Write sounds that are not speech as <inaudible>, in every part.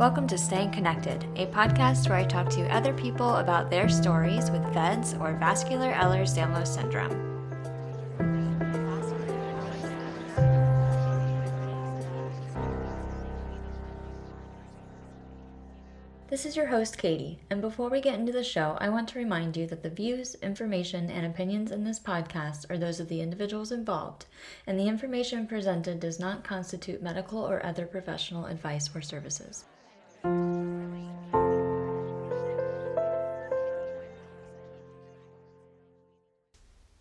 Welcome to Staying Connected, a podcast where I talk to other people about their stories with VEDS or vascular Ehlers Danlos syndrome. This is your host, Katie, and before we get into the show, I want to remind you that the views, information, and opinions in this podcast are those of the individuals involved, and the information presented does not constitute medical or other professional advice or services.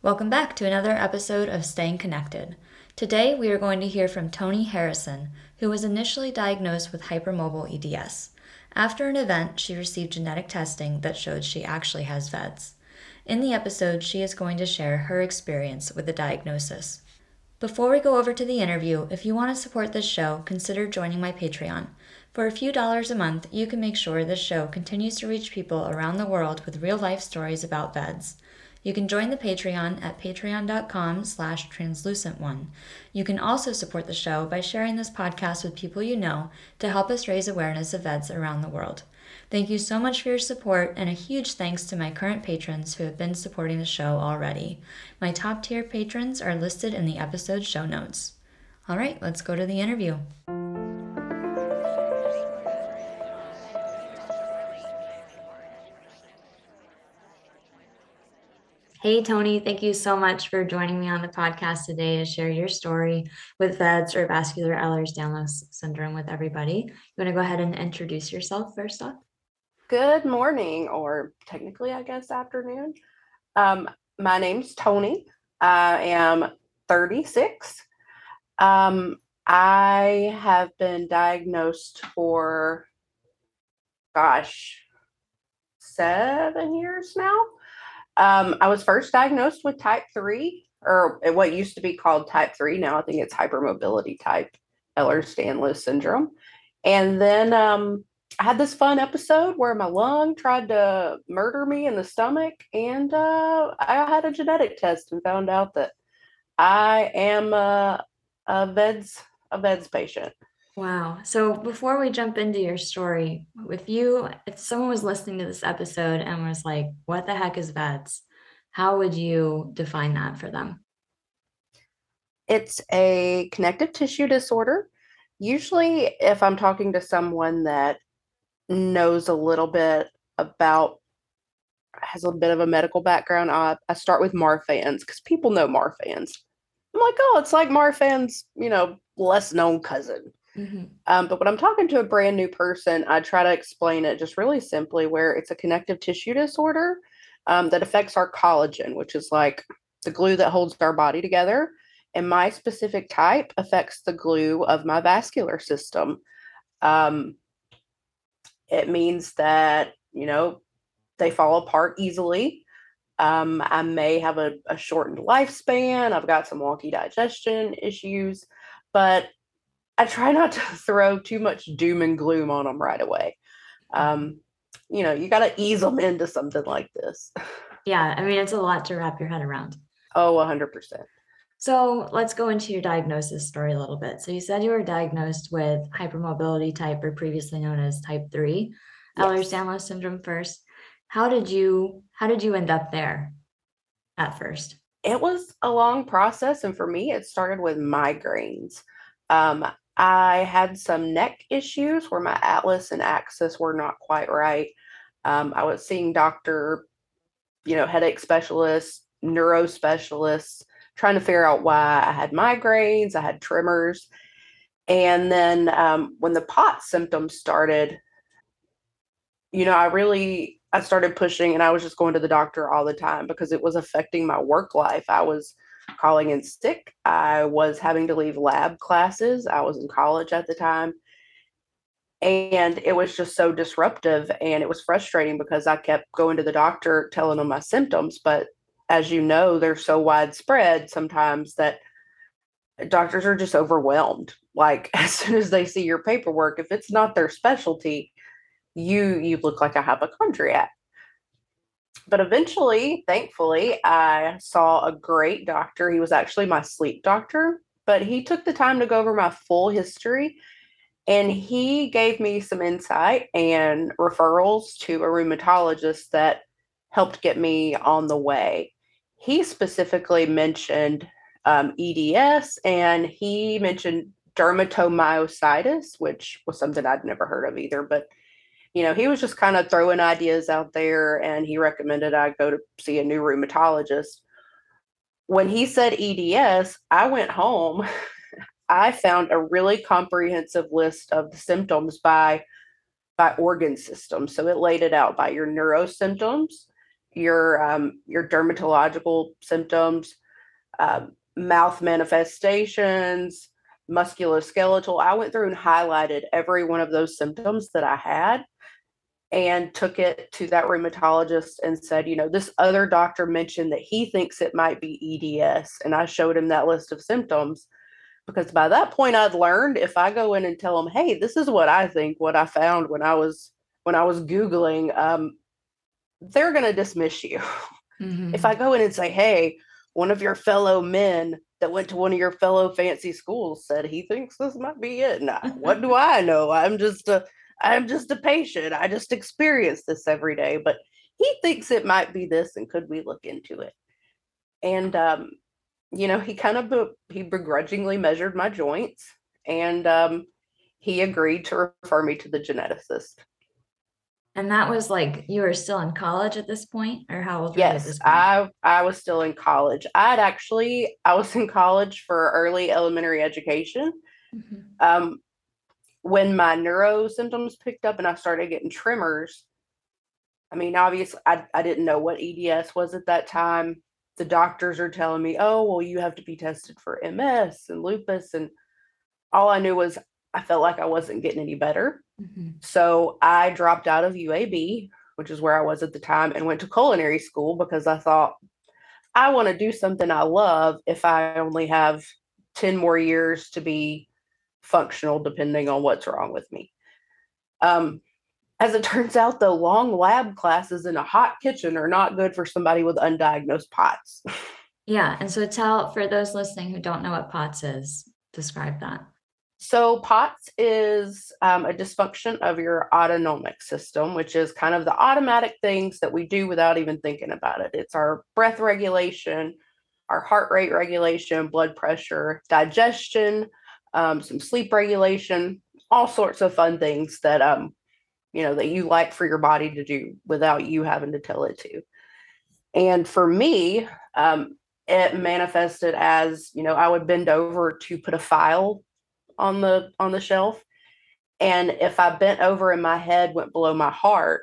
Welcome back to another episode of Staying Connected. Today we are going to hear from Toni Harrison, who was initially diagnosed with hypermobile EDS. After an event, she received genetic testing that showed she actually has VEDS. In the episode, she is going to share her experience with the diagnosis. Before we go over to the interview, if you want to support this show, consider joining my Patreon. For a few dollars a month, you can make sure this show continues to reach people around the world with real life stories about VEDS. You can join the Patreon at patreon.com slash translucent1. You can also support the show by sharing this podcast with people you know to help us raise awareness of VEDS around the world. Thank you so much for your support, and a huge thanks to my current patrons who have been supporting the show already. My top tier patrons are listed in the episode show notes. All right, let's go to the interview. Hey, Toni, thank you so much for joining me on the podcast today to share your story with VEDS or vascular Ehlers Danlos syndrome with everybody. You want to go ahead and introduce yourself first off? Good morning, or technically, I guess, afternoon. Um, my name's Toni. I am 36. Um, I have been diagnosed for, gosh, seven years now. Um, I was first diagnosed with type 3, or what used to be called type 3. Now I think it's hypermobility type Ehlers Danlos syndrome. And then um, I had this fun episode where my lung tried to murder me in the stomach, and uh, I had a genetic test and found out that I am a, a VEDS a VEDS patient. Wow. So before we jump into your story, if you if someone was listening to this episode and was like, what the heck is VEDS? How would you define that for them? It's a connective tissue disorder. Usually if I'm talking to someone that knows a little bit about has a bit of a medical background, I, I start with Marfan's because people know Marfan's. I'm like, oh, it's like Marfan's, you know, less known cousin. Mm-hmm. Um, but when I'm talking to a brand new person, I try to explain it just really simply where it's a connective tissue disorder um, that affects our collagen, which is like the glue that holds our body together. And my specific type affects the glue of my vascular system. Um, it means that, you know, they fall apart easily. Um, I may have a, a shortened lifespan. I've got some wonky digestion issues, but I try not to <laughs> throw too much doom and gloom on them right away. Um, you know, you got to ease them into something like this. Yeah, I mean, it's a lot to wrap your head around. Oh, 100%. So let's go into your diagnosis story a little bit. So you said you were diagnosed with hypermobility type, or previously known as type three, yes. Ehlers-Danlos syndrome. First, how did you how did you end up there at first? It was a long process, and for me, it started with migraines. Um, I had some neck issues where my atlas and axis were not quite right. Um, I was seeing doctor, you know, headache specialists, neuro specialists, trying to figure out why I had migraines, I had tremors. And then um, when the POT symptoms started, you know, I really I started pushing and I was just going to the doctor all the time because it was affecting my work life. I was calling in sick. I was having to leave lab classes. I was in college at the time. And it was just so disruptive and it was frustrating because I kept going to the doctor telling them my symptoms. But as you know, they're so widespread sometimes that doctors are just overwhelmed. Like <laughs> as soon as they see your paperwork, if it's not their specialty, you you look like a hypochondriac but eventually, thankfully, I saw a great doctor. He was actually my sleep doctor, but he took the time to go over my full history And he gave me some insight and referrals to a rheumatologist that helped get me on the way. He specifically mentioned um, EDS and he mentioned dermatomyositis, which was something I'd never heard of either. But, you know, he was just kind of throwing ideas out there and he recommended I go to see a new rheumatologist. When he said EDS, I went home. <laughs> I found a really comprehensive list of the symptoms by by organ system. So it laid it out by your neuro symptoms, your um, your dermatological symptoms, um, mouth manifestations, musculoskeletal. I went through and highlighted every one of those symptoms that I had and took it to that rheumatologist and said, you know, this other doctor mentioned that he thinks it might be EDS. And I showed him that list of symptoms because by that point I'd learned if I go in and tell them, hey, this is what I think, what I found when I was when I was Googling, um, they're gonna dismiss you. <laughs> Mm-hmm. If I go in and say, hey, one of your fellow men that went to one of your fellow fancy schools said he thinks this might be it. Now, what do I know? I'm just a I'm just a patient. I just experience this every day, but he thinks it might be this and could we look into it? And um, you know, he kind of he begrudgingly measured my joints and um, he agreed to refer me to the geneticist. And that was like you were still in college at this point, or how old? Were you? Yes, I I was still in college. I'd actually I was in college for early elementary education. Mm-hmm. Um, when my neuro symptoms picked up and I started getting tremors, I mean, obviously, I I didn't know what EDS was at that time. The doctors are telling me, "Oh, well, you have to be tested for MS and lupus," and all I knew was I felt like I wasn't getting any better. Mm-hmm. So I dropped out of UAB, which is where I was at the time, and went to culinary school because I thought I want to do something I love if I only have 10 more years to be functional, depending on what's wrong with me. Um, as it <laughs> turns out, the long lab classes in a hot kitchen are not good for somebody with undiagnosed POTS. <laughs> Yeah. And so tell for those listening who don't know what POTS is, describe that. So, POTS is um, a dysfunction of your autonomic system, which is kind of the automatic things that we do without even thinking about it. It's our breath regulation, our heart rate regulation, blood pressure, digestion, um, some sleep regulation, all sorts of fun things that um, you know that you like for your body to do without you having to tell it to. And for me, um, it manifested as you know I would bend over to put a file on the on the shelf and if i bent over and my head went below my heart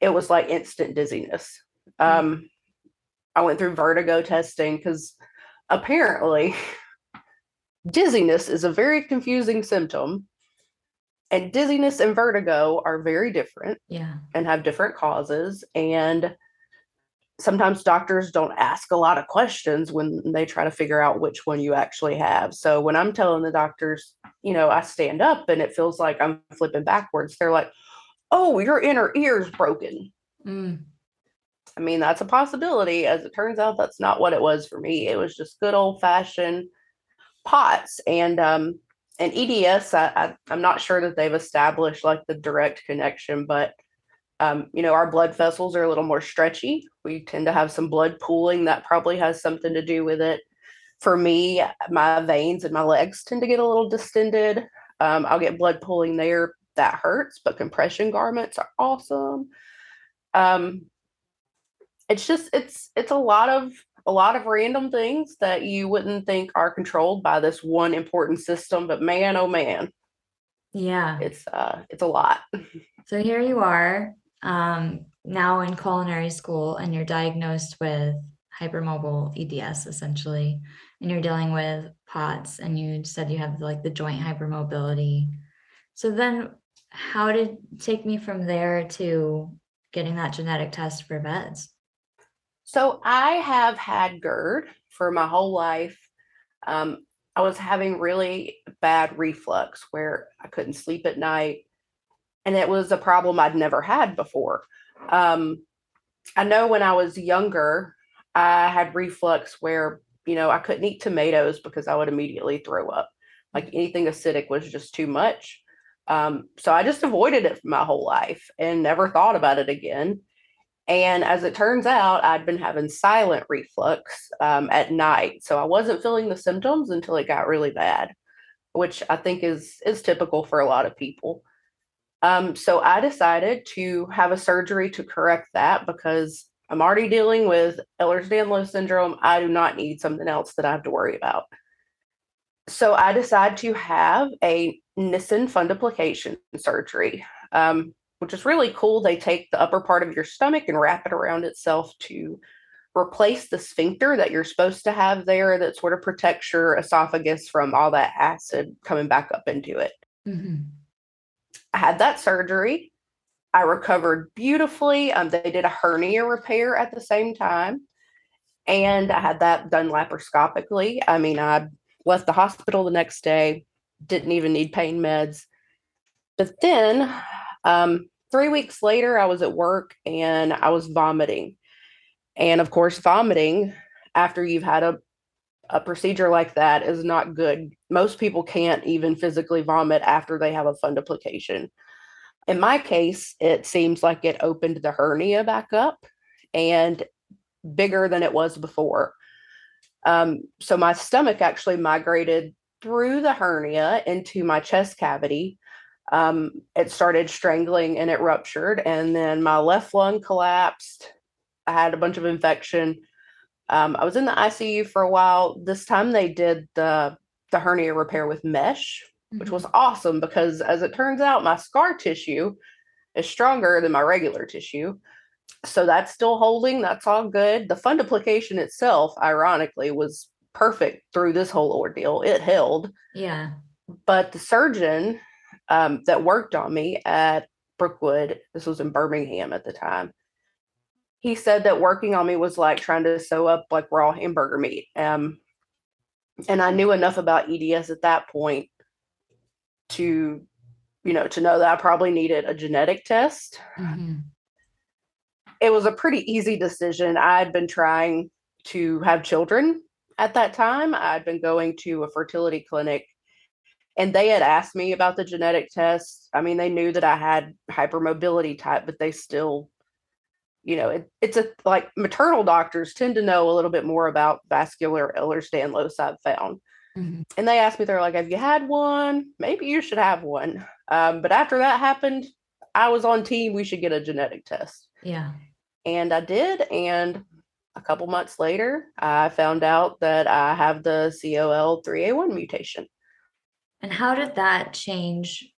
it was like instant dizziness mm. um i went through vertigo testing because apparently <laughs> dizziness is a very confusing symptom and dizziness and vertigo are very different yeah and have different causes and sometimes doctors don't ask a lot of questions when they try to figure out which one you actually have. So when I'm telling the doctors, you know, I stand up and it feels like I'm flipping backwards, they're like, oh, your inner ear is broken. Mm. I mean, that's a possibility. As it turns out, that's not what it was for me. It was just good old fashioned POTS. And um, and EDS, I, I, I'm not sure that they've established like the direct connection, but um, you know, our blood vessels are a little more stretchy. We tend to have some blood pooling that probably has something to do with it. For me, my veins and my legs tend to get a little distended. Um, I'll get blood pooling there. That hurts, but compression garments are awesome. Um, it's just it's it's a lot of a lot of random things that you wouldn't think are controlled by this one important system, but man, oh man, yeah, it's uh, it's a lot. <laughs> So here you are um, now in culinary school and you're diagnosed with hypermobile EDS essentially, and you're dealing with POTS, and you said you have like the joint hypermobility. So then, how did take me from there to getting that genetic test for VEDS? So I have had GERD for my whole life. Um, I was having really bad reflux where I couldn't sleep at night and it was a problem I'd never had before. Um, I know when I was younger, I had reflux where you know I couldn't eat tomatoes because I would immediately throw up. Like anything acidic was just too much. Um, so I just avoided it my whole life and never thought about it again. And as it turns out, I'd been having silent reflux um, at night. So I wasn't feeling the symptoms until it got really bad, which I think is is typical for a lot of people. Um, so I decided to have a surgery to correct that because I'm already dealing with Ehlers-Danlos syndrome. I do not need something else that I have to worry about. So I decided to have a Nissen fundoplication surgery. Um, which is really cool. They take the upper part of your stomach and wrap it around itself to replace the sphincter that you're supposed to have there that sort of protects your esophagus from all that acid coming back up into it. Mm-hmm. I had that surgery. I recovered beautifully. Um, they did a hernia repair at the same time. And I had that done laparoscopically. I mean, I left the hospital the next day, didn't even need pain meds. But then um, three weeks later, I was at work and I was vomiting. And of course, vomiting after you've had a, a procedure like that is not good. Most people can't even physically vomit after they have a fundoplication. In my case, it seems like it opened the hernia back up and bigger than it was before. Um, so my stomach actually migrated through the hernia into my chest cavity um, it started strangling and it ruptured. And then my left lung collapsed. I had a bunch of infection. Um, I was in the ICU for a while. This time they did the the hernia repair with mesh, mm-hmm. which was mm-hmm. awesome because as it turns out, my scar tissue is stronger than my regular tissue. So that's still holding. That's all good. The fundoplication itself, ironically, was perfect through this whole ordeal. It held. Yeah. But the surgeon um, that worked on me at Brookwood. This was in Birmingham at the time. He said that working on me was like trying to sew up like raw hamburger meat. Um, and I knew enough about EDS at that point to, you know, to know that I probably needed a genetic test. Mm-hmm. It was a pretty easy decision. I had been trying to have children at that time. I'd been going to a fertility clinic and they had asked me about the genetic test. I mean, they knew that I had hypermobility type, but they still, you know, it, it's a like maternal doctors tend to know a little bit more about vascular Ehlers-Danlos. I've found, mm-hmm. and they asked me, they're like, "Have you had one? Maybe you should have one." Um, but after that happened, I was on team. We should get a genetic test. Yeah, and I did, and a couple months later, I found out that I have the COL3A1 mutation. And how did that change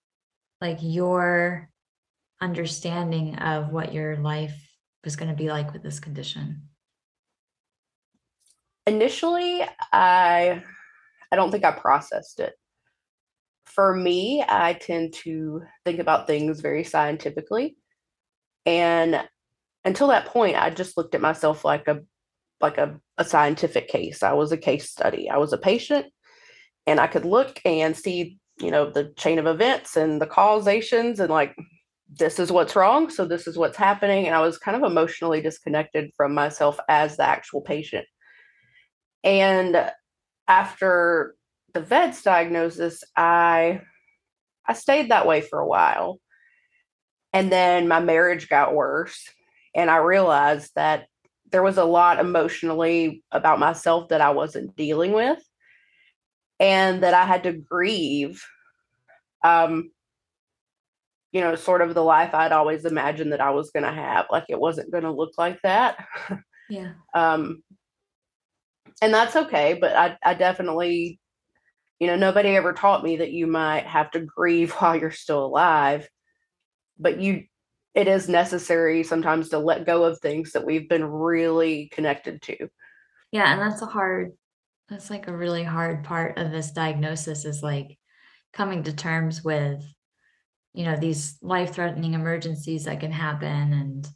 like your understanding of what your life was going to be like with this condition? Initially, I I don't think I processed it. For me, I tend to think about things very scientifically. And until that point, I just looked at myself like a like a, a scientific case. I was a case study. I was a patient and I could look and see, you know, the chain of events and the causations and like this is what's wrong, so this is what's happening and I was kind of emotionally disconnected from myself as the actual patient. And after the VEDS diagnosis, I I stayed that way for a while. And then my marriage got worse and I realized that there was a lot emotionally about myself that I wasn't dealing with and that I had to grieve um you know sort of the life I'd always imagined that I was going to have. Like it wasn't going to look like that. Yeah. <laughs> Um and that's okay but I I definitely you know nobody ever taught me that you might have to grieve <laughs> while you're still alive but you it is necessary sometimes to let go of things that we've been really connected to. Yeah and that's a hard that's like a really hard part of this diagnosis is like coming to terms with, you know, these life threatening emergencies that can happen and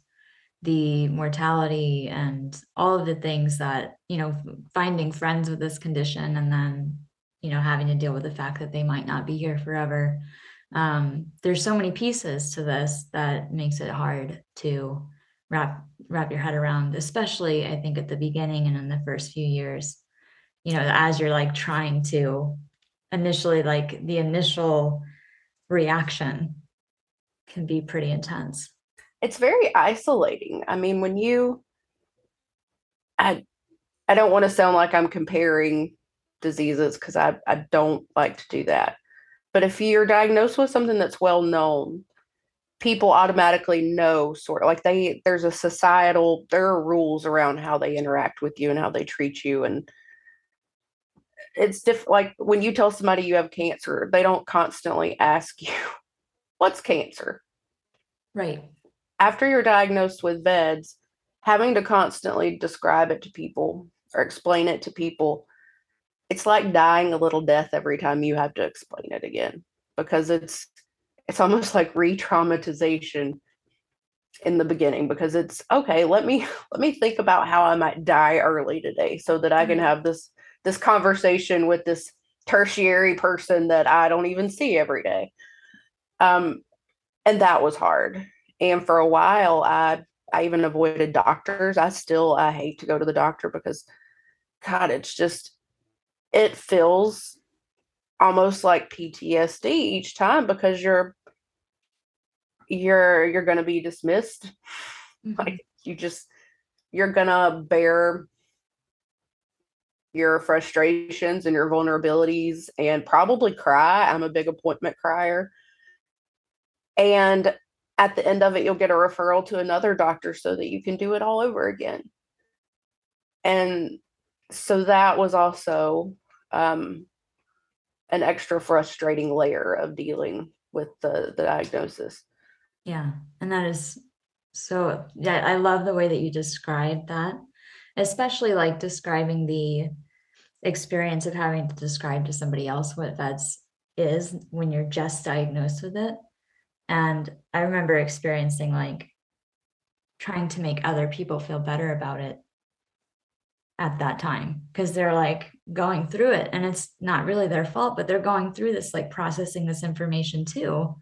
the mortality and all of the things that, you know, finding friends with this condition and then, you know, having to deal with the fact that they might not be here forever. Um, there's so many pieces to this that makes it hard to wrap wrap your head around, especially I think at the beginning and in the first few years you know, as you're like trying to initially like the initial reaction can be pretty intense. It's very isolating. I mean, when you I I don't want to sound like I'm comparing diseases because I, I don't like to do that. But if you're diagnosed with something that's well known, people automatically know sort of like they there's a societal there are rules around how they interact with you and how they treat you and it's different like when you tell somebody you have cancer they don't constantly ask you <laughs> what's cancer right after you're diagnosed with VEDS having to constantly describe it to people or explain it to people it's like dying a little death every time you have to explain it again because it's it's almost like re-traumatization in the beginning because it's okay let me <laughs> let me think about how i might die early today so that i can mm-hmm. have this this conversation with this tertiary person that i don't even see every day. Um and that was hard. And for a while i i even avoided doctors. I still i hate to go to the doctor because god it's just it feels almost like PTSD each time because you're you're you're going to be dismissed. Mm-hmm. like you just you're going to bear your frustrations and your vulnerabilities and probably cry i'm a big appointment crier and at the end of it you'll get a referral to another doctor so that you can do it all over again and so that was also um, an extra frustrating layer of dealing with the, the diagnosis. Yeah. And that is so, yeah, I love the way that you described that, especially like describing the experience of having to describe to somebody else what VEDS is when you're just diagnosed with it. And I remember experiencing like trying to make other people feel better about it at that time because they're like going through it and it's not really their fault but they're going through this like processing this information too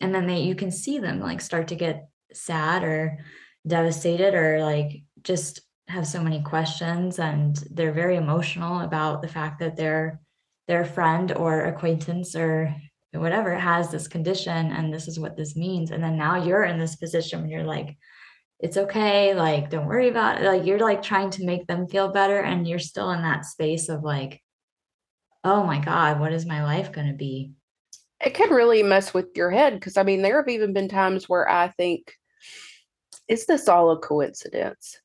and then they you can see them like start to get sad or devastated or like just have so many questions and they're very emotional about the fact that their their friend or acquaintance or whatever has this condition and this is what this means. And then now you're in this position when you're like it's okay like don't worry about it. Like you're like trying to make them feel better and you're still in that space of like oh my god what is my life going to be? It can really mess with your head because i mean there have even been times where i think is this all a coincidence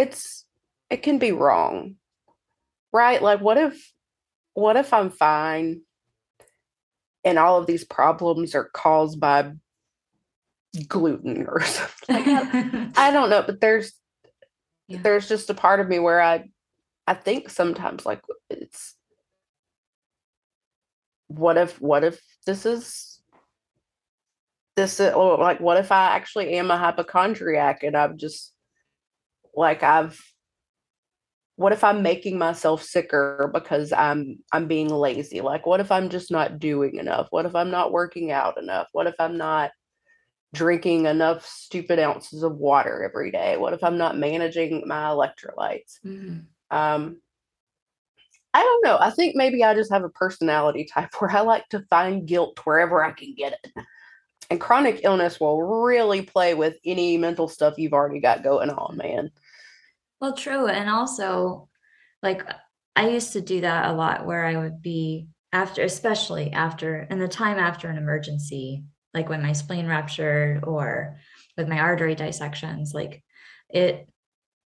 it's it can be wrong right like what if what if i'm fine and all of these problems are caused by gluten or <laughs> something. I, I don't know, but there's yeah. there's just a part of me where I I think sometimes like it's what if what if this is this is like what if I actually am a hypochondriac and I'm just like I've what if I'm making myself sicker because I'm I'm being lazy? Like what if I'm just not doing enough? What if I'm not working out enough? What if I'm not drinking enough stupid ounces of water every day? What if I'm not managing my electrolytes? Mm. Um, I don't know. I think maybe I just have a personality type <laughs> where I like to find guilt wherever I can get it. And chronic illness will really play with any mental stuff you've already got going on, man. Well, true. And also, like, I used to do that a lot where I would be after, especially after, in the time after an emergency, like when my spleen ruptured or with my artery dissections like it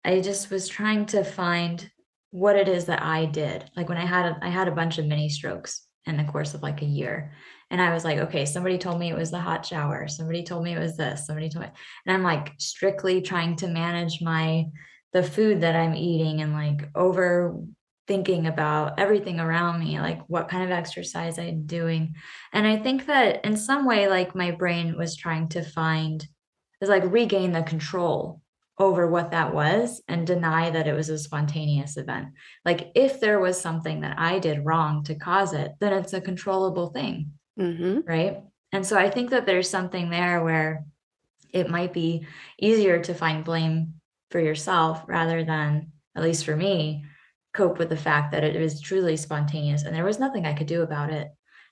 i just was trying to find what it is that i did like when i had a, I had a bunch of mini strokes in the course of like a year and i was like okay somebody told me it was the hot shower somebody told me it was this somebody told me and i'm like strictly trying to manage my the food that i'm eating and like over thinking about everything around me, like what kind of exercise I'm doing. And I think that in some way, like my brain was trying to find, is like regain the control over what that was and deny that it was a spontaneous event. Like if there was something that I did wrong to cause it, then it's a controllable thing. Mm-hmm. Right. And so I think that there's something there where it might be easier to find blame for yourself rather than, at least for me, cope with the fact that it was truly spontaneous and there was nothing I could do about it.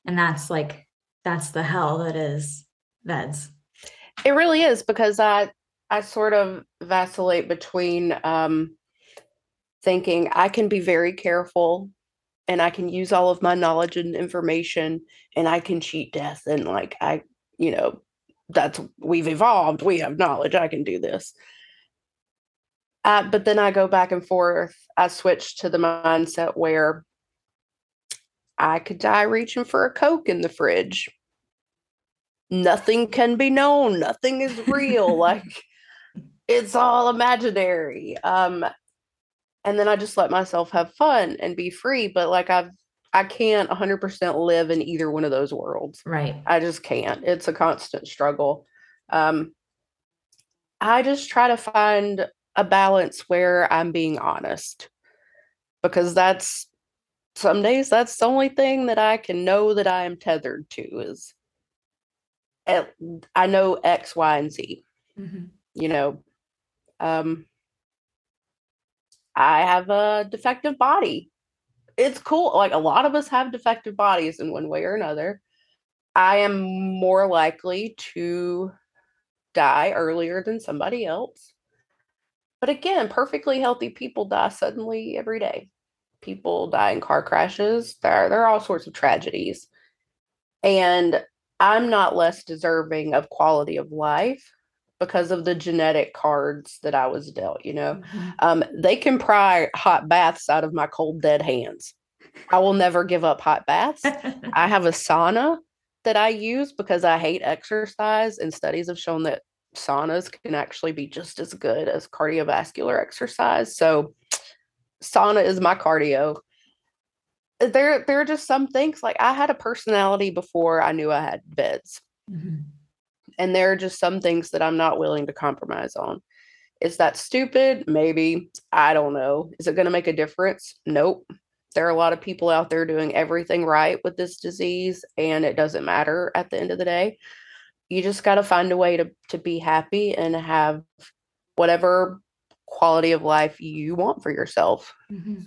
And that's like that's the hell that is veds. It really is because I I sort of vacillate between um, thinking I can be very careful and I can use all of my knowledge and information and I can cheat death and like I, you know, that's we've evolved, we have knowledge, I can do this. Uh, but then I go back and forth. I switch to the mindset where I could die reaching for a Coke in the fridge. Nothing can be known, nothing is real. <laughs> like it's all imaginary. Um, and then I just let myself have fun and be free. But like I've I can't 100% live in either one of those worlds. Right. I just can't. It's a constant struggle. Um, I just try to find a balance where I'm being honest because that's some days that's the only thing that I can know that I am tethered to is I know X, Y, and Z. Mm-hmm. You know, um, I have a defective body. It's cool. Like a lot of us have defective bodies in one way or another. I am more likely to die earlier than somebody else. But again, perfectly healthy people die suddenly every day. People die in car crashes. There, there are all sorts of tragedies. And I'm not less deserving of quality of life because of the genetic cards that I was dealt, you know. Mm-hmm. Um, they can pry hot baths out of my cold, dead hands. I will never give up hot baths. <laughs> I have a sauna that I use because I hate exercise, and studies have shown that saunas can actually be just as good as cardiovascular exercise. So, sauna is my cardio. There, there are just some things like I had a personality before I knew I had veds. Mm-hmm and there are just some things that I'm not willing to compromise on. Is that stupid? Maybe. I don't know. Is it going to make a difference? Nope. There are a lot of people out there doing everything right with this disease, and it doesn't matter at the end of the day. You just got to find a way to, to be happy and have whatever quality of life you want for yourself. Mm-hmm.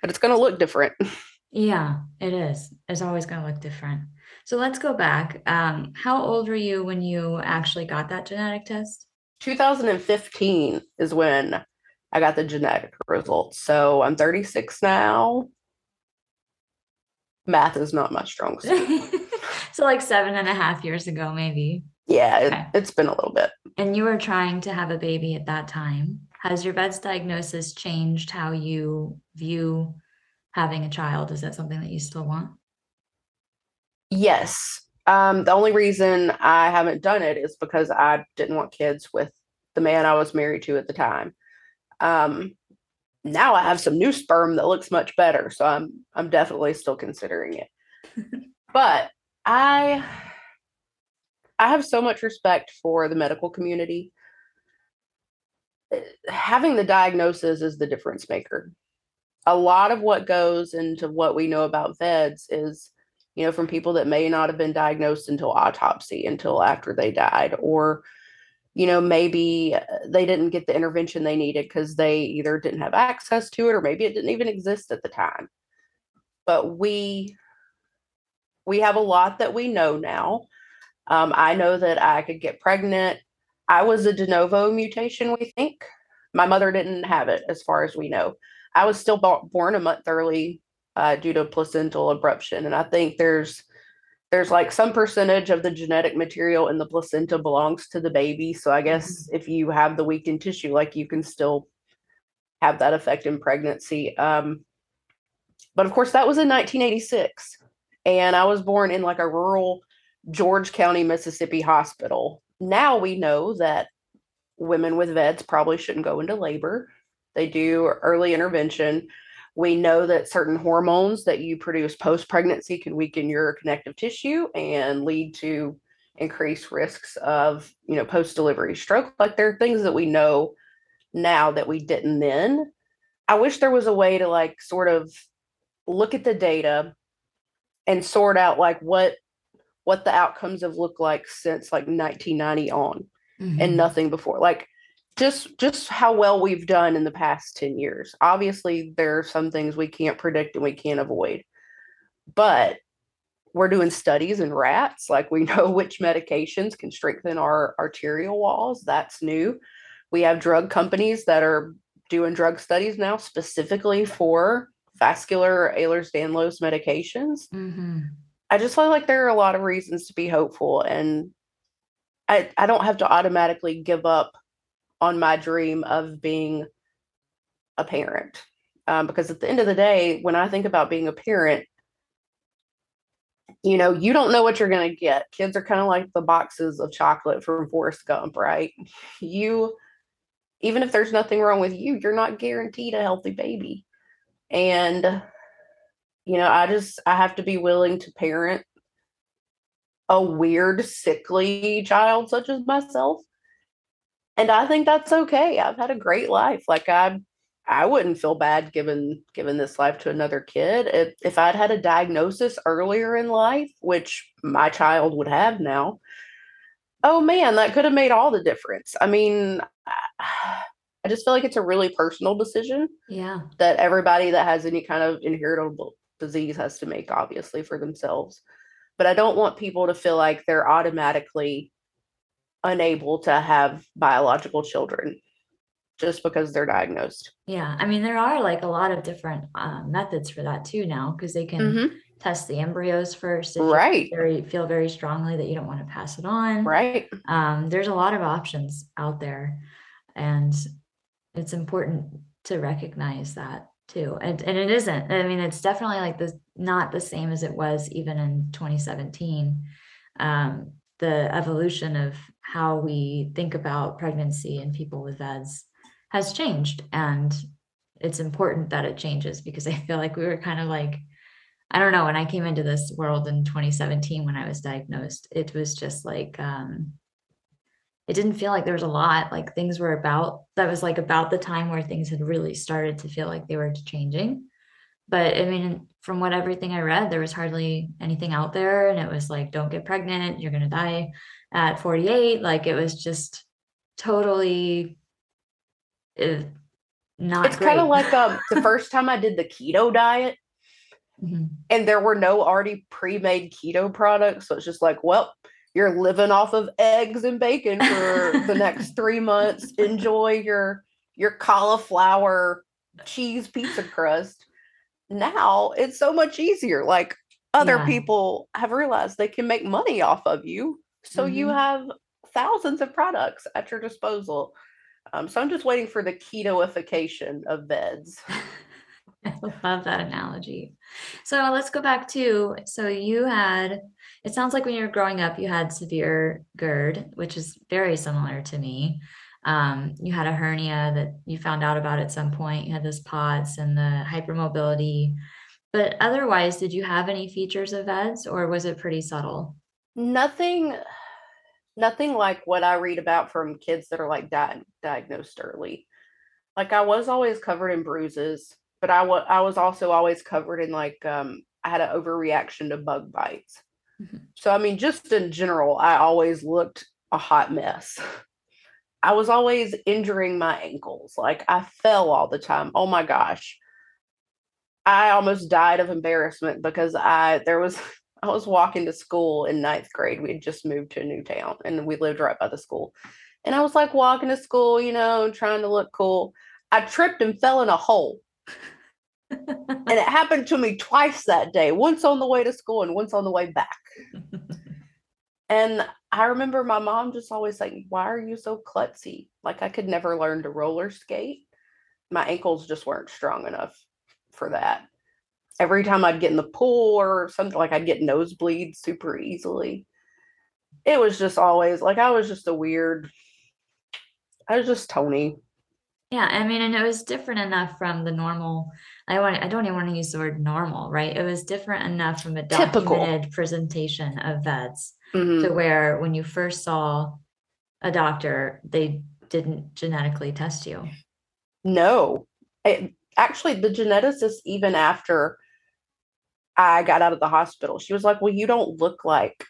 But it's going to look different. <laughs> Yeah, it is. It's always going to look different. So let's go back. Um, how old were you when you actually got that genetic test? 2015 is when I got the genetic results. So I'm 36 now. Math is not my strong suit. <laughs> so like seven and a half years ago, maybe. Yeah, it, okay. it's been a little bit. And you were trying to have a baby at that time. Has your VEDS diagnosis changed how you view having a child? Is that something that you still want? Yes. Um, the only reason I haven't done it is because I didn't want kids with the man I was married to at the time. Um, now I have some new sperm that looks much better, so I'm I'm definitely still considering it. <laughs> but I I have so much respect for the medical community. Having the diagnosis is the difference maker. A lot of what goes into what we know about VEDS is you know, from people that may not have been diagnosed until autopsy, until after they died, or, you know, maybe they didn't get the intervention they needed because they either didn't have access to it or maybe it didn't even exist at the time. But we we have a lot that we know now. Um, I know that I could get pregnant. I was a de novo mutation, we think. My mother didn't have it, as far as we know. I was still born a month early uh, due to placental abruption. And I think there's there's like some percentage of the genetic material in the placenta belongs to the baby. So I guess mm-hmm. if you have the weakened tissue, like you can still have that effect in pregnancy. Um, but of course, that was in 1986, and I was born in like a rural George County, Mississippi hospital. Now we know that women with VEDS probably shouldn't go into labor. They do early intervention. We know that certain hormones that you produce post pregnancy can weaken your connective tissue and lead to increased risks of, you know, post delivery stroke. Like there are things that we know now that we didn't then. I wish there was a way to like sort of look at the data and sort out like what what the outcomes have looked like since like 1990 on mm-hmm. and nothing before. Like just just how well we've done in the past 10 years obviously there are some things we can't predict and we can't avoid but we're doing studies in rats. Like we <laughs> know which medications can strengthen our arterial walls. That's new. We have drug companies that are doing drug studies now specifically for vascular Ehlers-Danlos medications. Mm-hmm. I just feel like there are a lot of reasons to be hopeful, and I I don't have to automatically give up on my dream of being a parent. Um, because at the end of the day, when I think about being a parent, you know, you don't know what you're going to get. Kids are kind of like the boxes of chocolate from Forrest Gump, right? You, even if there's nothing wrong with you, you're not guaranteed a healthy baby. And, you know, I just, I have to be willing to parent a weird, sickly child such as myself. And I think that's okay. I've had a great life. Like I I wouldn't feel bad giving giving this life to another kid. If if I'd had a diagnosis earlier in life, which my child would have now, oh man, that could have made all the difference. I mean, I just feel like it's a really personal decision. Yeah. That everybody that has any kind of inheritable disease has to make, obviously, for themselves. But I don't want people to feel like they're automatically unable to have biological children just because they're diagnosed. Yeah. I mean, there are like a lot of different uh, methods for that too now because they can mm-hmm. test the embryos first. right. very, feel very strongly that you don't want to pass it on. Right. Um, there's a lot of options out there. And it's important to recognize that too. And, and it isn't. I mean, it's definitely like this, not the same as it was even in 2017. Um, the evolution of how we think about pregnancy and people with VEDS has changed and it's important that it changes because <laughs> I feel like we were kind of like I don't know when I came into this world in 2017 when I was diagnosed it was just like um it didn't feel like there was a lot like things were about that was like about the time where things had really started to feel like they were changing but I mean from what everything I read there was hardly anything out there and it was like don't get pregnant you're going to die at 48 like it was just totally is not it's kind of like um, <laughs> the first time I did the keto diet mm-hmm. and there were no already pre-made keto products. So it's just like, well, you're living off of eggs and bacon for the <laughs> next three months. Enjoy your your cauliflower cheese pizza crust. Now it's so much easier. Like other yeah. people have realized they can make money off of you. So mm-hmm. you have thousands of products at your disposal. Um, so I'm just waiting for the ketoification of VEDS. <laughs> I love that analogy. So let's go back to so you had it sounds like when you were growing up you had severe GERD, which is very similar to me. Um, you had a hernia that you found out about at some point. You had those POTS and the hypermobility. But otherwise, did you have any features of EDS or was it pretty subtle? Nothing nothing like what I read about from kids that are like di- diagnosed early. Like I was always covered in bruises, but I was I was also always covered in like um I had an overreaction to bug bites. Mm-hmm. So I mean just in general, I always looked a hot mess. I was always injuring my ankles. Like I fell all the time. Oh my gosh. I almost died of embarrassment because I there was <laughs> I was walking to school in ninth grade. We had just moved to a new town and we lived right by the school. And I was like walking to school, you know, trying to look cool. I tripped and fell in a hole. <laughs> and it <laughs> happened to me twice that day once on the way to school and once on the way back. <laughs> and I remember my mom just always saying, Why are you so klutzy? Like I could never learn to roller skate. My ankles just weren't strong enough for that every time I'd get in the pool or something, like I'd get nosebleeds super easily. It was just always like I was just a weird, I was just Toni. Yeah, I mean, and it was different enough from the normal. I want. I don't even want to use the word normal, right? It was different enough from a documented Typical. presentation of VEDS mm-hmm. to where when you first saw a doctor, they didn't genetically test you. No, it, actually, the geneticist, even after I got out of the hospital. She was like, Well, you don't look like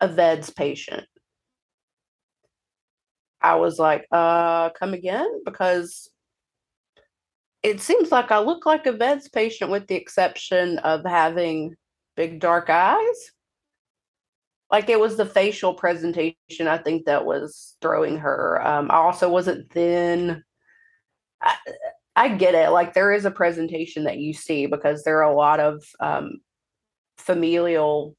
a VEDS patient. I was like, uh, come again? Because it seems like I look like a VEDS patient with the exception of having big dark eyes. Like it was the facial presentation, I think that was throwing her. Um, I also wasn't thin. I, I get it. Like there is a presentation that you see because there are a lot of um, familial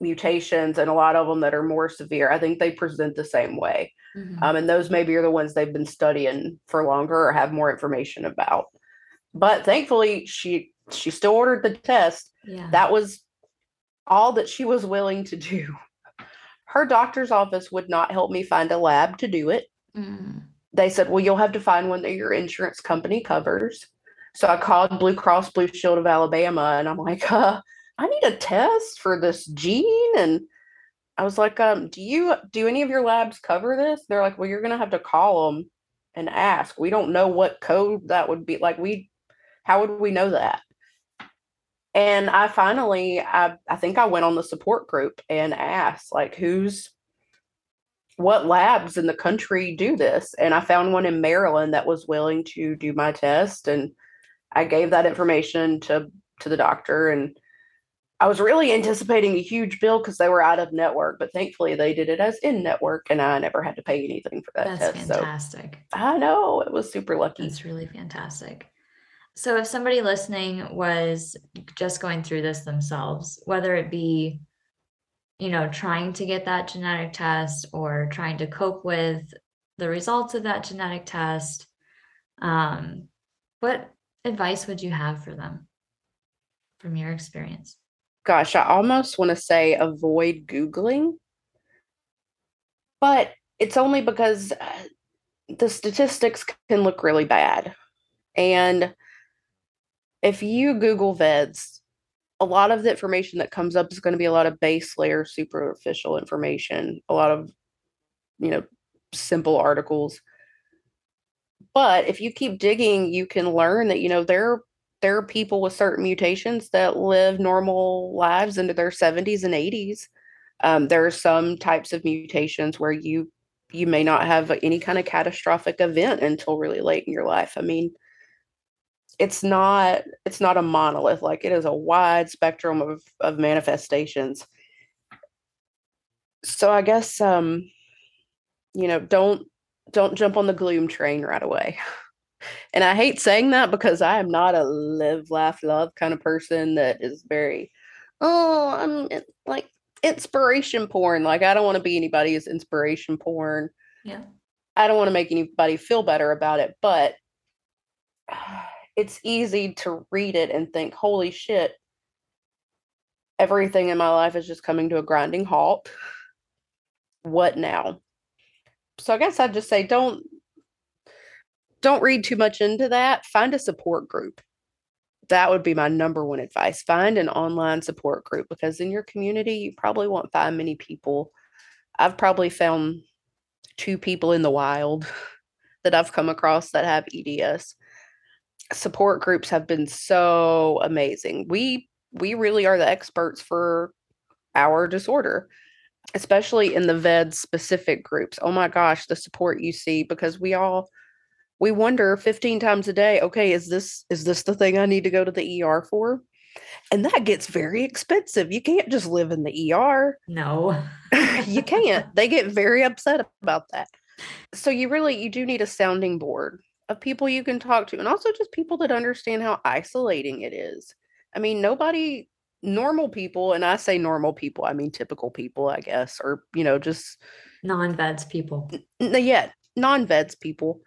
mutations and a lot of them that are more severe. I think they present the same way. Mm-hmm. Um, and those maybe are the ones they've been studying for longer or have more information about. But thankfully, she she still ordered the test. Yeah. That was all that she was willing to do. Her doctor's office would not help me find a lab to do it. Mm. They said, "Well, you'll have to find one that your insurance company covers." So I called Blue Cross Blue Shield of Alabama, and I'm like, uh, "I need a test for this gene." And I was like, um, "Do you do any of your labs cover this?" They're like, "Well, you're gonna have to call them and ask. We don't know what code that would be. Like, we how would we know that? And I finally, I, I think I went on the support group and asked, like, who's, what labs in the country do this? And I found one in Maryland that was willing to do my test. And I gave that information to, to the doctor. And I was really anticipating a huge bill because they were out of network, but thankfully they did it as in network and I never had to pay anything for that That's test. fantastic. So I know it was super lucky. It's really fantastic. So if somebody listening was just going through this themselves, whether it be, you know, trying to get that genetic test or trying to cope with the results of that genetic test, um, what advice would you have for them from your experience? Gosh, I almost want to say avoid Googling, but it's only because uh, the statistics can look really bad. And if you Google VEDS, a lot of the information that comes up is going to be a lot of base layer, superficial information, a lot of, you know, simple articles. But if you keep digging, you can learn that, you know, there there are people with certain mutations that live normal lives into their 70s and 80s. Um, there are some types of mutations where you you may not have any kind of catastrophic event until really late in your life. I mean, it's not it's not a monolith like it is a wide spectrum of of manifestations. So i guess um you know don't don't jump on the gloom train right away. <laughs> And i hate saying that because i am not a live laugh love kind of person that is very oh i'm like inspiration porn. Like i don't want to be anybody's inspiration porn. Yeah. I don't want to make anybody feel better about it but <sighs> it's easy to read it and think, holy shit, everything in my life is just coming to a grinding halt. What now? So I guess I'd just say don't don't read too much into that. Find a support group. That would be my number one advice. Find an online support group because in your community you probably won't find many people. I've probably found two people in the wild <laughs> that I've come across that have EDS support groups have been so amazing. We we really are the experts for our disorder, especially in the VED specific groups. Oh my gosh, the support you see because we all we wonder 15 times a day, okay, is this is this the thing I need to go to the ER for? And that gets very expensive. You can't just live in the ER. No. <laughs> you can't. They get very upset about that. So you really you do need a sounding board of people you can talk to and also just people that understand how isolating it is. I mean, nobody normal people and I say normal people, I mean typical people, I guess, or you know, just non-VEDS people. N- yeah, non-VEDS people.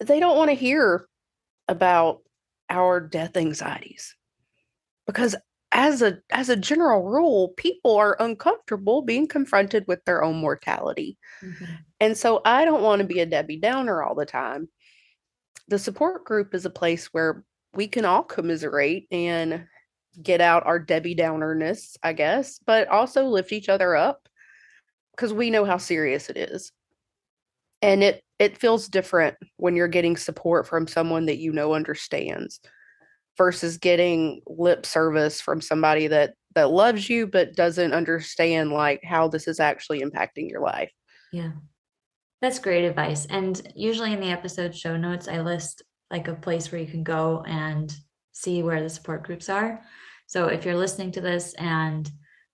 They don't want to hear about our death anxieties. Because as a as a general rule, people are uncomfortable being confronted with their own mortality. Mm-hmm. And so I don't want to be a Debbie Downer all the time the support group is a place where we can all commiserate and get out our Debbie Downerness, I guess, but also lift each other up because we know how serious it is. And it it feels different when you're getting support from someone that you know understands versus getting lip service from somebody that that loves you but doesn't understand like how this is actually impacting your life. Yeah. That's great advice. And usually in the episode show notes, I list like a place where you can go and see where the support groups are. So if you're listening to this and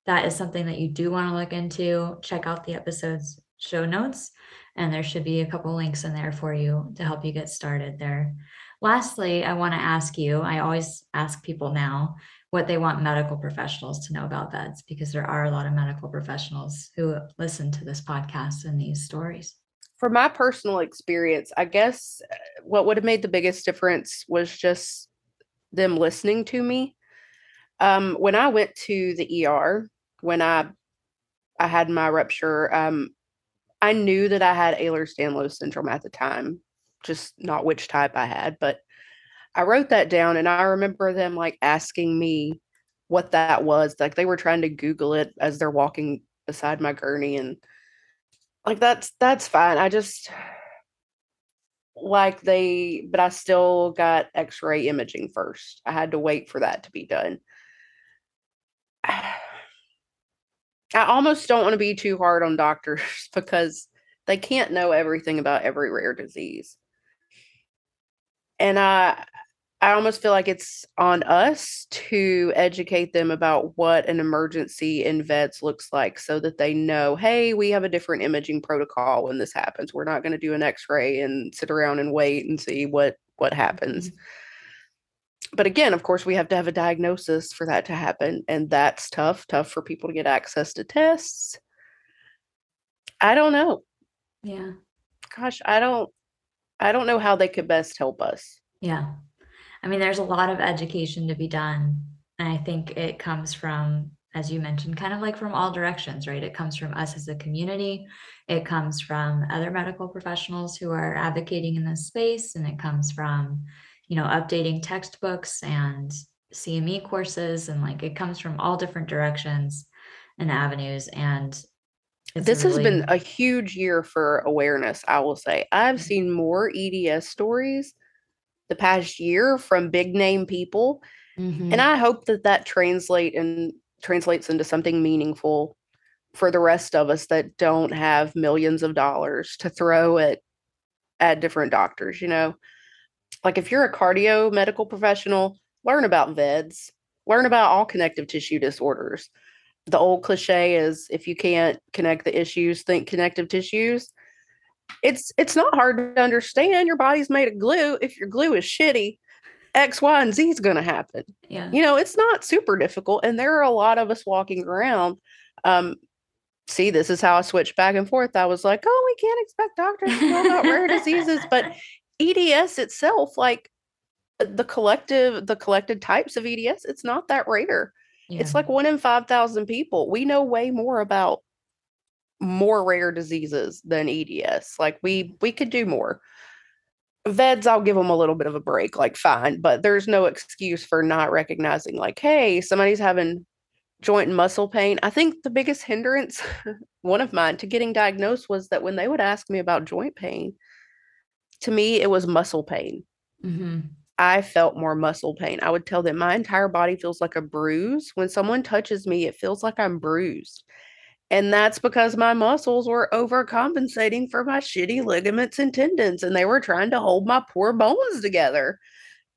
that is something that you do want to look into, check out the episode's show notes. And there should be a couple links in there for you to help you get started there. Lastly, I want to ask you I always ask people now what they want medical professionals to know about VEDS because there are a lot of medical professionals who listen to this podcast and these stories. From my personal experience, I guess uh, what would have made the biggest difference was just them listening to me. Um, when I went to the ER, when I I had my rupture, um, I knew that I had Ehlers-Danlos syndrome at the time, just not which type I had, but I wrote that down and I remember them like asking me what that was. Like they were trying to Google it as they're walking beside my gurney and like that's that's fine. I just like they but I still got x-ray imaging first. I had to wait for that to be done. <sighs> I almost don't want to be too hard on doctors <laughs> because they can't know everything about every rare disease. And I I almost feel like it's on us to educate them about what an emergency in VEDS looks like so that they know, hey, we have a different imaging protocol when this happens. We're not going to do an x-ray and sit around and wait and see what what happens. Mm-hmm but again, of course, we have to have a diagnosis for that to happen. And that's tough, tough for people to get access to tests. I don't know. Yeah. Gosh, I don't I don't know how they could best help us. Yeah. I mean, there's a lot of education to be done. And I think it comes from, as you mentioned, kind of like from all directions, right? It comes from us as a community. It comes from other medical professionals who are advocating in this space. And it comes from you know, updating textbooks and CME courses and like it comes from all different directions and avenues and this really... has been a huge year for awareness, I will say. I've mm-hmm. seen more EDS stories the past year from big name people mm-hmm. and I hope that that translate and translates into something meaningful for the rest of us that don't have millions of dollars to throw at at different doctors, you know like if you're a cardio medical professional, learn about VEDS, learn about all connective tissue disorders. The old cliche is if you can't connect the issues, think connective tissues. It's it's not hard to understand. Your body's made of glue. If your glue is shitty, X, Y, and Z is going to happen. Yeah. You know, it's not super difficult. And there are a lot of us walking around. Um, see, this is how I switched back and forth. I was like, oh, we can't expect doctors to know about rare <laughs> diseases. But EDS itself, like the collective, the collected types of EDS, it's not that rare. Yeah. It's like one in 5,000 people. We know way more about more rare diseases than EDS. Like we we could do more. VEDS, I'll give them a little bit of a break, like fine, but there's no excuse for not recognizing, like, hey, somebody's having joint and muscle pain. I think the biggest hindrance, <laughs> one of mine, to getting diagnosed was that when they would ask me about joint pain, to me, it was muscle pain. Mm-hmm. I felt more muscle pain. I would tell them my entire body feels like a bruise. When someone touches me, it feels like I'm bruised. And that's because my muscles were overcompensating for my shitty ligaments and tendons and they were trying to hold my poor bones together.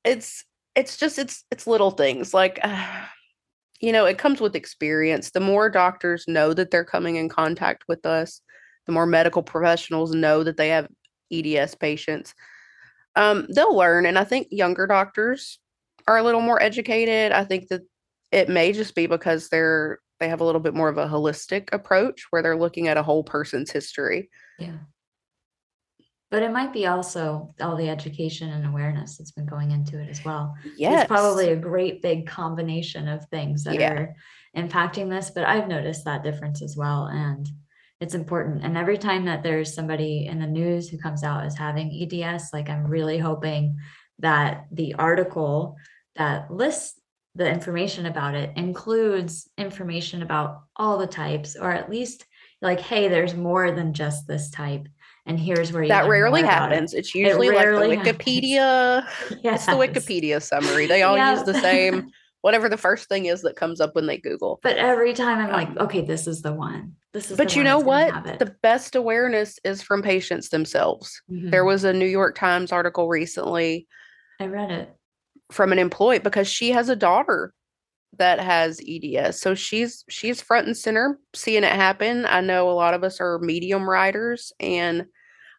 It's it's just it's it's little things like <sighs> you know, it comes with experience. The more doctors know that they're coming in contact with us, the more medical professionals know that they have EDS patients, um, they'll learn. And I think younger doctors are a little more educated. I think that it may just be because they're they have a little bit more of a holistic approach where they're looking at a whole person's history. Yeah. But it might be also all the education and awareness that's been going into it as well. Yes. It's probably a great big combination of things that yeah. are impacting this, but I've noticed that difference as well. And it's important. And every time that there's somebody in the news who comes out as having EDS, like I'm really hoping that the article that lists the information about it includes information about all the types, or at least like, hey, there's more than just this type. And here's where you that rarely happens. It. It's usually it like the Wikipedia. Yes. <laughs> It's the Wikipedia summary. They all use the same whatever the first thing is that comes up when they Google. But every time I'm like, okay, this is the one. This is. But you know what? The best awareness is from patients themselves. Mm-hmm. There was a New York Times article recently. I read it from an employee because she has a daughter that has EDS. So she's she's front and center seeing it happen. I know a lot of us are medium writers and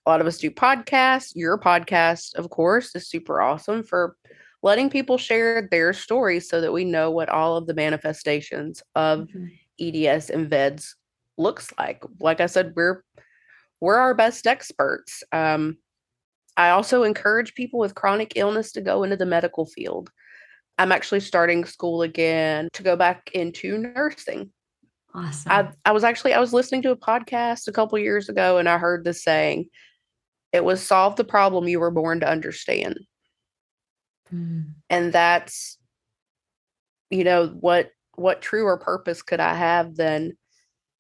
a lot of us do podcasts. Your podcast, of course, is super awesome for letting people share their stories so that we know what all of the manifestations of mm-hmm. EDS and VEDS looks like. Like I said, we're we're our best experts. Um, I also encourage people with chronic illness to go into the medical field. I'm actually starting school again to go back into nursing. Awesome. I, I was actually I was listening to a podcast a couple years ago and I heard this saying, it was solve the problem you were born to understand. Mm. And that's you know what what truer purpose could I have than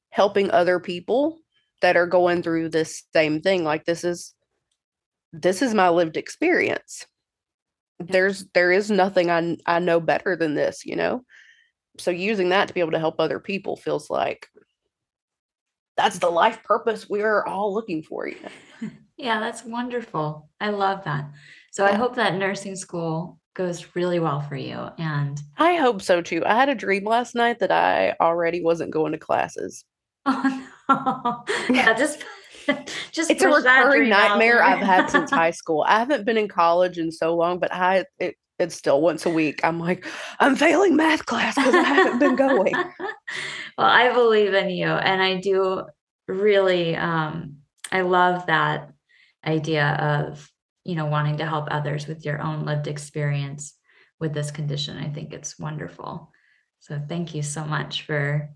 helping other people that are going through this same thing like this is this is my lived experience there's there is nothing I I know better than this, you know. So using that to be able to help other people feels like that's the life purpose we're all looking for. You know? <laughs> yeah, that's wonderful. I love that. So I hope that nursing school goes really well for you. And I hope so too. I had a dream last night that I already wasn't going to classes. <laughs> Oh no. <laughs> yeah, just <laughs> just it's a recurring nightmare I've had <laughs> since high school. I haven't been in college in so long, but I it, it's still once a week. I'm like, I'm failing math class because I haven't been going. <laughs> well, I believe in you, and I do really. Um, I love that idea of you know wanting to help others with your own lived experience with this condition. I think it's wonderful. So thank you so much for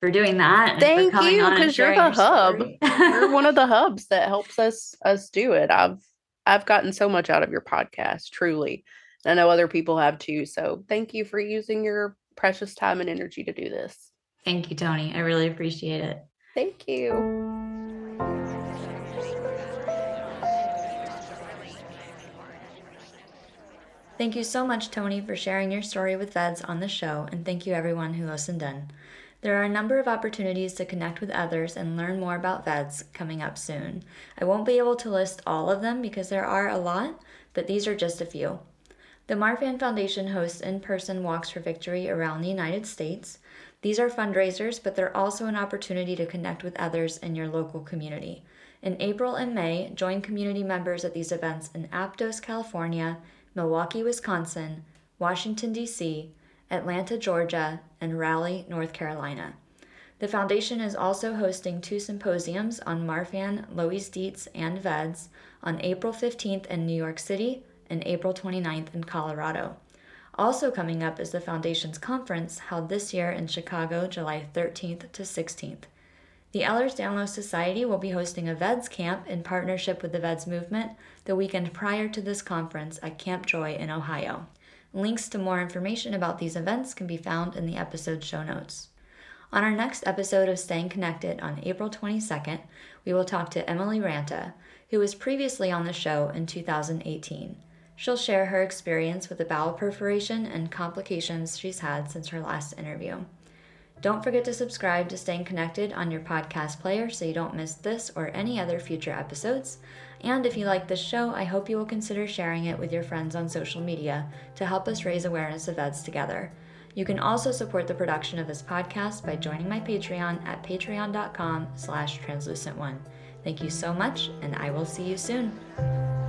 for doing that. Thank you, because you're the hub. you're one of the hubs that helps us us do it. I've I've gotten so much out of your podcast, truly. I know other people have too. So thank you for using your precious time and energy to do this. Thank you, Toni. I really appreciate it. Thank you. Thank you so much, Toni, for sharing your story with VEDS on the show, and thank you everyone who listened in. There are a number of opportunities to connect with others and learn more about VEDS coming up soon. I won't be able to list all of them because there are a lot, but these are just a few. The Marfan Foundation hosts in person walks for victory around the United States. These are fundraisers, but they're also an opportunity to connect with others in your local community. In April and May, join community members at these events in Aptos, California, Milwaukee, Wisconsin, Washington, D.C., Atlanta, Georgia, and Raleigh, North Carolina. The foundation is also hosting two symposiums on Marfan, Loeys Dietz, and VEDS on April 15th in New York City and April 29th in Colorado. Also coming up is the Foundation's conference held this year in Chicago, July 13th to 16th. The Ehlers-Danlos Society will be hosting a VEDS camp in partnership with the VEDS movement the weekend prior to this conference at Camp Joy in Ohio. Links to more information about these events can be found in the episode show notes. On our next episode of Staying Connected on April 22nd, we will talk to Emily Ranta, who was previously on the show in 2018. She'll share her experience with a bowel perforation and complications she's had since her last interview. Don't forget to subscribe to Staying Connected on your podcast player so you don't miss this or any other future episodes. And if you like this show, I hope you will consider sharing it with your friends on social media to help us raise awareness of EDS together. You can also support the production of this podcast by joining my Patreon at patreon.com slash translucent one. Thank you so much, and I will see you soon.